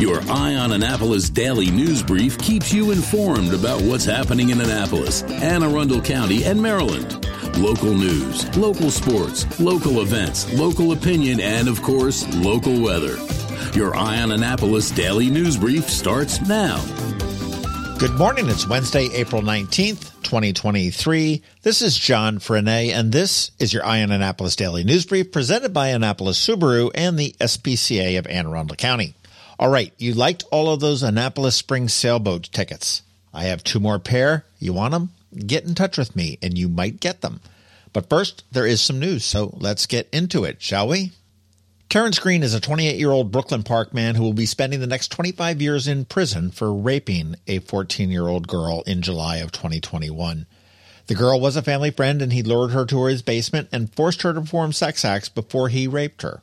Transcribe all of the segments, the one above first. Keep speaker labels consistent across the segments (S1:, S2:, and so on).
S1: Your Eye on Annapolis daily news brief keeps you informed about what's happening in Annapolis, Anne Arundel County, and Maryland. Local news, local sports, local events, local opinion, and of course, local weather. Your Eye on Annapolis daily news brief starts now.
S2: Good morning. It's Wednesday, April 19th, 2023. This is John Frenaye, and this is your Eye on Annapolis Daily News Brief presented by Annapolis Subaru and the SPCA of Anne Arundel County. All right, you liked all of those Annapolis Spring sailboat tickets. I have two more pair. You want them? Get in touch with me and you might get them. But first, there is some news, so let's get into it, shall we? Terrence Green is a 28 year old Brooklyn Park man who will be spending the next 25 years in prison for raping a 14 year old girl in July of 2021. The girl was a family friend and he lured her to his basement and forced her to perform sex acts before he raped her.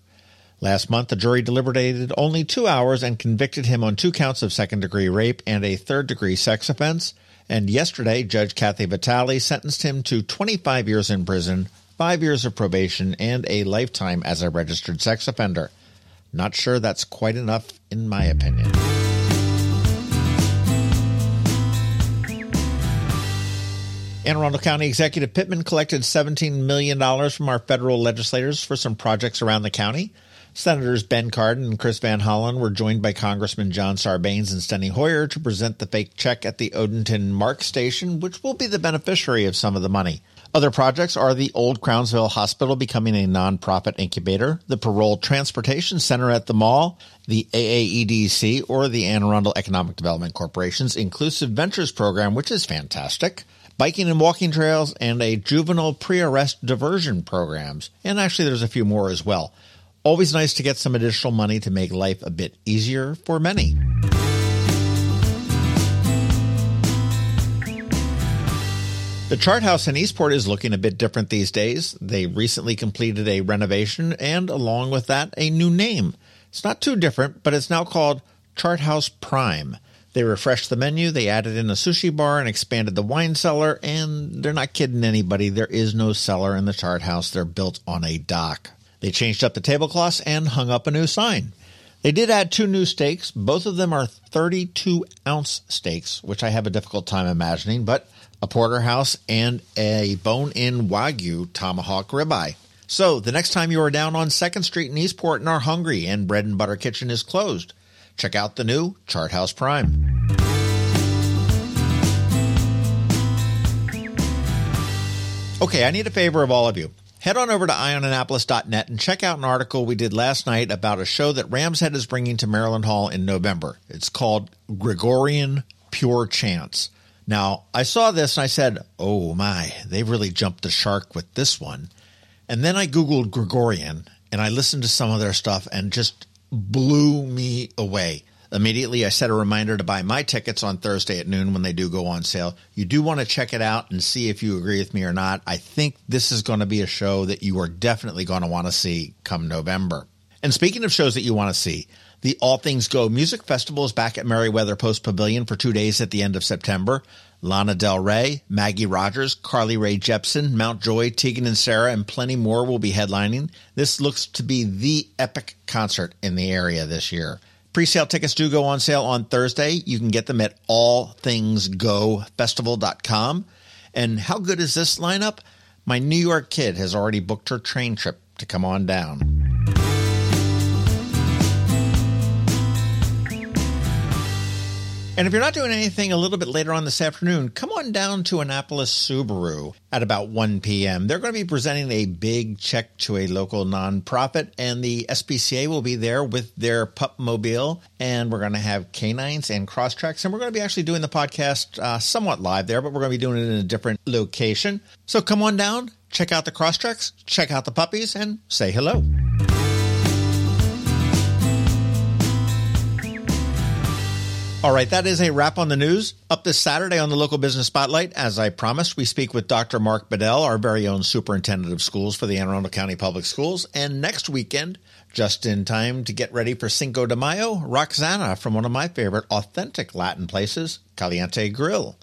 S2: Last month, the jury deliberated only two hours and convicted him on two counts of second degree rape and a third degree sex offense. And yesterday, Judge Cathy Vitale sentenced him to 25 years in prison, five years of probation, and a lifetime as a registered sex offender. Not sure that's quite enough, in my opinion. Anne Arundel County Executive Pittman collected $17 million from our federal legislators for some projects around the county. Senators Ben Cardin and Chris Van Hollen were joined by Congressman John Sarbanes and Steny Hoyer to present the fake check at the Odenton MARC station, which will be the beneficiary of some of the money. Other projects are the Old Crownsville Hospital becoming a nonprofit incubator, the Parole Transportation Center at the mall, the AAEDC, or the Anne Arundel Economic Development Corporation's Inclusive Ventures program, which is fantastic, biking and walking trails, and a juvenile pre-arrest diversion programs. And actually, there's a few more as well. Always nice to get some additional money to make life a bit easier for many. The Chart House in Eastport is looking a bit different these days. They recently completed a renovation and, along with that, a new name. It's not too different, but it's now called Chart House Prime. They refreshed the menu, they added in a sushi bar and expanded the wine cellar, and they're not kidding anybody. There is no cellar in the Chart House. They're built on a dock. They changed up the tablecloths and hung up a new sign. They did add two new steaks. Both of them are 32 ounce steaks, which I have a difficult time imagining, but a porterhouse and a bone in Wagyu tomahawk ribeye. So, the next time you are down on 2nd Street in Eastport and are hungry and Bread and Butter Kitchen is closed, check out the new Chart House Prime. Okay, I need a favor of all of you. Head on over to eyeonannapolis.net and check out an article we did last night about a show that Rams Head is bringing to Maryland Hall in November. It's called Gregorian Pure Chants. Now, I saw this and I said, oh my, they've really jumped the shark with this one. And then I Googled Gregorian and I listened to some of their stuff and just blew me away. Immediately, I set a reminder to buy my tickets on Thursday at noon when they do go on sale. You do want to check it out and see if you agree with me or not. I think this is going to be a show that you are definitely going to want to see come November. And speaking of shows that you want to see, the All Things Go Music Festival is back at Merriweather Post Pavilion for two days at the end of September. Lana Del Rey, Maggie Rogers, Carly Rae Jepsen, Mount Joy, Tegan and Sara, and plenty more will be headlining. This looks to be the epic concert in the area this year. Pre-sale tickets do go on sale on Thursday. You can get them at allthingsgofestival.com. And how good is this lineup? My New York kid has already booked her train trip to come on down. And if you're not doing anything a little bit later on this afternoon, come on down to Annapolis Subaru at about 1 p.m. They're going to be presenting a big check to a local nonprofit, and the SPCA will be there with their pup mobile. And we're going to have canines and Crosstreks, and we're going to be actually doing the podcast uh, somewhat live there, but we're going to be doing it in a different location. So come on down, check out the Crosstreks, check out the puppies, and say hello. All right, that is a wrap on the news. Up this Saturday on the local business spotlight, as I promised, we speak with Dr. Mark Bedell, our very own superintendent of schools for the Anne Arundel County Public Schools. And next weekend, just in time to get ready for Cinco de Mayo, Roxana from one of my favorite authentic Latin places, Caliente Grill.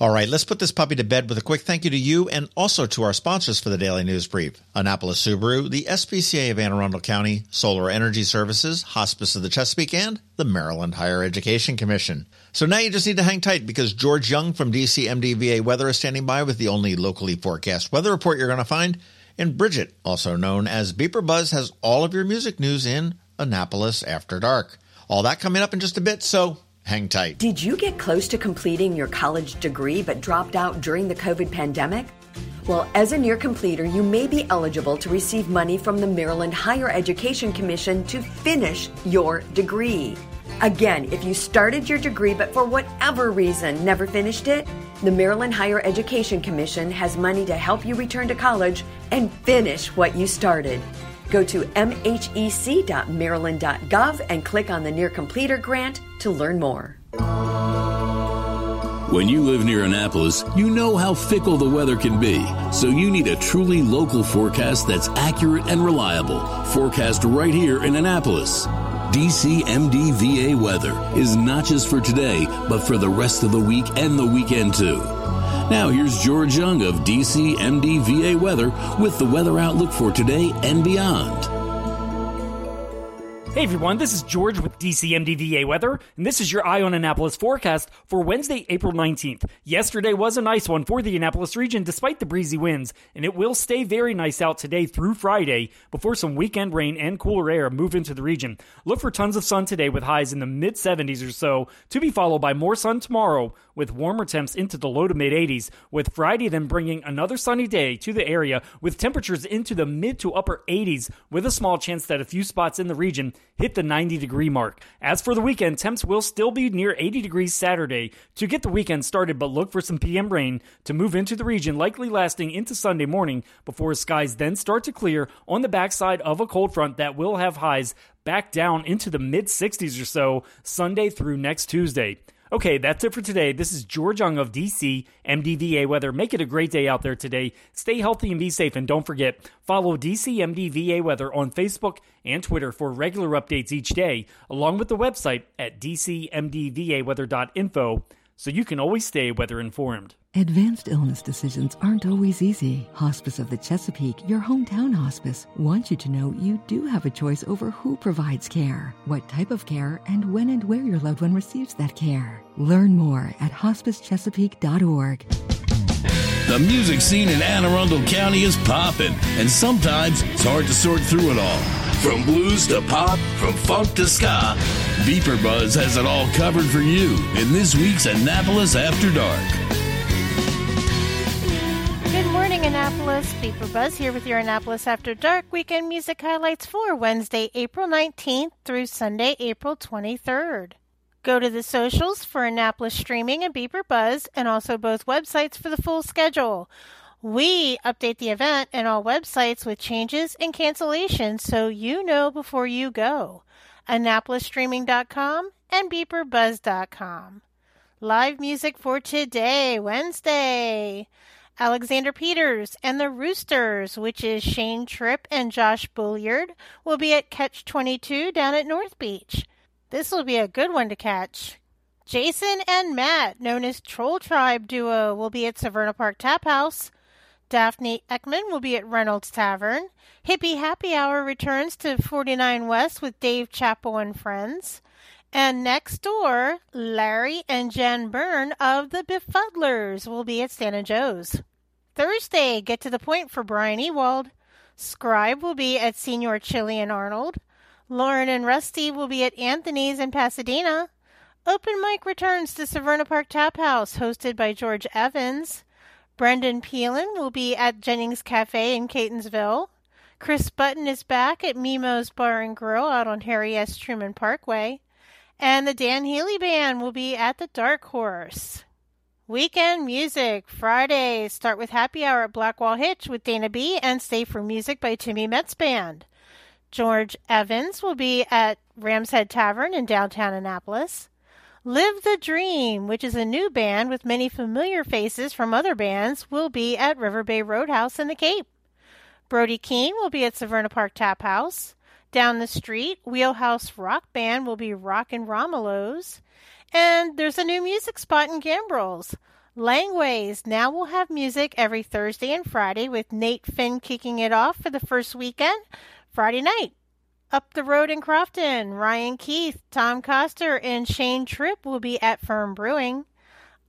S2: All right, let's put this puppy to bed with a quick thank you to you and also to our sponsors for the Daily News Brief Annapolis Subaru, the SPCA of Anne Arundel County, Solar Energy Services, Hospice of the Chesapeake, and the Maryland Higher Education Commission. So now you just need to hang tight because George Young from DCMDVA Weather is standing by with the only locally forecast weather report you're going to find. And Bridget, also known as BeeprBuzz, has all of your music news in Annapolis After Dark. All that coming up in just a bit, so Hang tight.
S3: Did you get close to completing your college degree but dropped out during the COVID pandemic? Well, as a near completer, you may be eligible to receive money from the Maryland Higher Education Commission to finish your degree. Again, if you started your degree but for whatever reason never finished it, the Maryland Higher Education Commission has money to help you return to college and finish what you started. Go to mhec.maryland.gov and click on the Near Completer grant to learn more.
S1: When you live near Annapolis, you know how fickle the weather can be. So you need a truly local forecast that's accurate and reliable. Forecast right here in Annapolis. DCMDVA weather is not just for today, but for the rest of the week and the weekend too. Now here's George Young of DCMDVA Weather with the weather outlook for today and beyond.
S4: Hey everyone, this is George with DCMDVA Weather, and this is your Eye on Annapolis forecast for Wednesday, April 19th. Yesterday was a nice one for the Annapolis region despite the breezy winds, and it will stay very nice out today through Friday before some weekend rain and cooler air move into the region. Look for tons of sun today with highs in the mid 70s or so, to be followed by more sun tomorrow with warmer temps into the low to mid 80s, with Friday then bringing another sunny day to the area with temperatures into the mid to upper 80s, with a small chance that a few spots in the region hit the 90 degree mark. As for the weekend, temps will still be near 80 degrees Saturday to get the weekend started, but look for some PM rain to move into the region, likely lasting into Sunday morning before skies then start to clear on the backside of a cold front that will have highs back down into the mid 60s or so Sunday through next Tuesday. Okay, that's it for today. This is George Young of DC MDVA Weather. Make it a great day out there today. Stay healthy and be safe. And don't forget, follow DC MDVA Weather on Facebook and Twitter for regular updates each day, along with the website at dcmdvaweather.info so you can always stay weather informed.
S5: Advanced illness decisions aren't always easy. Hospice of the Chesapeake, your hometown hospice, wants you to know you do have a choice over who provides care, what type of care, and when and where your loved one receives that care. Learn more at hospicechesapeake.org.
S1: The music scene in Anne Arundel County is popping, and sometimes it's hard to sort through it all. From blues to pop, from funk to ska, BeeprBuzz has it all covered for you in this week's Annapolis After Dark.
S6: Annapolis. BeeprBuzz here with your Annapolis After Dark weekend music highlights for Wednesday, April 19th through Sunday, April 23rd. Go to the socials for Annapolis Streaming and BeeprBuzz, and also both websites for the full schedule. We update the event and all websites with changes and cancellations so you know before you go. AnnapolisStreaming.com and BeeprBuzz.com. Live music for today, Wednesday. Alexander Peters and the Roosters, which is Shane Tripp and Josh Bulliard, will be at Catch 22 down at North Beach. This will be a good one to catch. Jason and Matt, known as Troll Tribe Duo, will be at Severna Park Tap House. Daphne Ekman will be at Reynolds Tavern. Hippie Happy Hour returns to 49 West with Dave Chappell and friends. And next door, Larry and Jen Byrne of the Befuddlers will be at and Joe's. Thursday, get to the point for Brian Ewald. Scribe will be at Senior Chili and Arnold. Lauren and Rusty will be at Anthony's in Pasadena. Open mic returns to Severna Park Tap House, hosted by George Evans. Brendan Peelan will be at Jennings Cafe in Catonsville. Chris Button is back at Mimo's Bar and Grill out on Harry S. Truman Parkway. And the Dan Healy Band will be at the Dark Horse. Weekend music. Friday. start with happy hour at Blackwall Hitch with Dana B and stay for music by Timmy Metz Band. George Evans will be at Ram's Head Tavern in downtown Annapolis. Live the Dream, which is a new band with many familiar faces from other bands, will be at River Bay Roadhouse in the Cape. Brody Keene will be at Severna Park Tap House. Down the street, Wheelhouse Rock Band will be Rock and Romelo's. And there's a new music spot in Gambrills. Langways now will have music every Thursday and Friday with Nate Finn kicking it off for the first weekend, Friday night. Up the road in Crofton, Ryan Keith, Tom Coster, and Shane Tripp will be at Firm Brewing.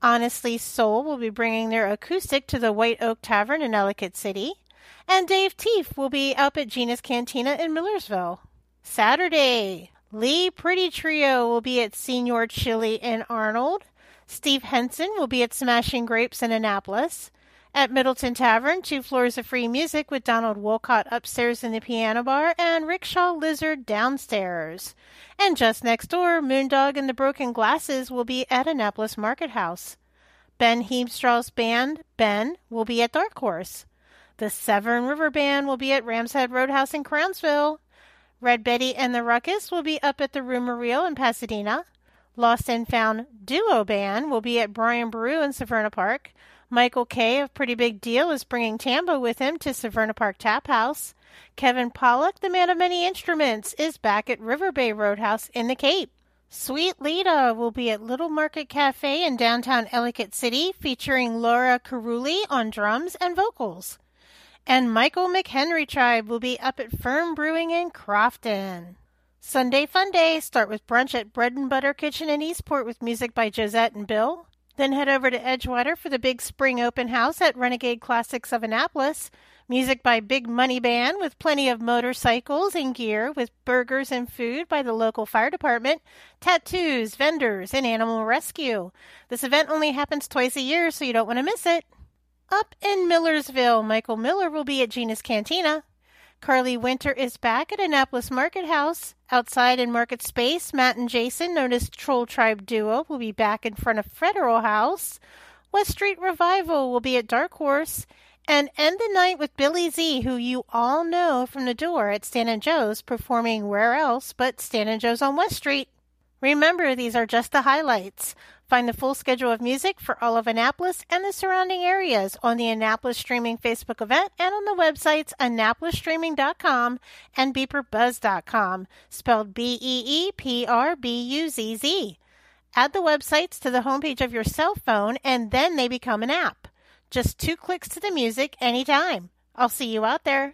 S6: Honestly Soul will be bringing their acoustic to the White Oak Tavern in Ellicott City. And Dave Teef will be up at Gina's Cantina in Millersville. Saturday, Lee Pretty Trio will be at Senior Chili in Arnold. Steve Henson will be at Smashing Grapes in Annapolis. At Middleton Tavern, two floors of free music with Donald Wolcott upstairs in the piano bar and Rickshaw Lizard downstairs. And just next door, Moondog and the Broken Glasses will be at Annapolis Market House. Ben Heemstraw's band, Ben, will be at Dark Horse. The Severn River Band will be at Ramshead Roadhouse in Crownsville. Red Betty and the Ruckus will be up at the Rumor Reel in Pasadena. Lost and Found Duo Band will be at Brian Boru in Severna Park. Michael Kay of Pretty Big Deal is bringing Tambo with him to Severna Park Tap House. Kevin Pollock, the man of many instruments, is back at River Bay Roadhouse in the Cape. Sweet Lita will be at Little Market Cafe in downtown Ellicott City featuring Laura Carulli on drums and vocals. And Michael McHenry Tribe will be up at Firm Brewing in Crofton. Sunday Fun Day. Start with brunch at Bread and Butter Kitchen in Eastport with music by Josette and Bill. Then head over to Edgewater for the big spring open house at Renegade Classics of Annapolis. Music by Big Money Band with plenty of motorcycles and gear with burgers and food by the local fire department, tattoos, vendors, and animal rescue. This event only happens twice a year, so you don't want to miss it. Up in Millersville, Michael Miller will be at Gina's Cantina. Carly Winter is back at Annapolis Market House. Outside in Market Space, Matt and Jason, known as Troll Tribe Duo, will be back in front of Federal House. West Street Revival will be at Dark Horse. And end the night with Billy Z, who you all know from the door at Stan and Joe's, performing where else but Stan and Joe's on West Street. Remember, these are just the highlights. Find the full schedule of music for all of Annapolis and the surrounding areas on the Annapolis Streaming Facebook event and on the websites annapolisstreaming.com and beeprbuzz.com, spelled B E E P R B U Z Z. Add the websites to the homepage of your cell phone and then they become an app. Just two clicks to the music anytime. I'll see you out there.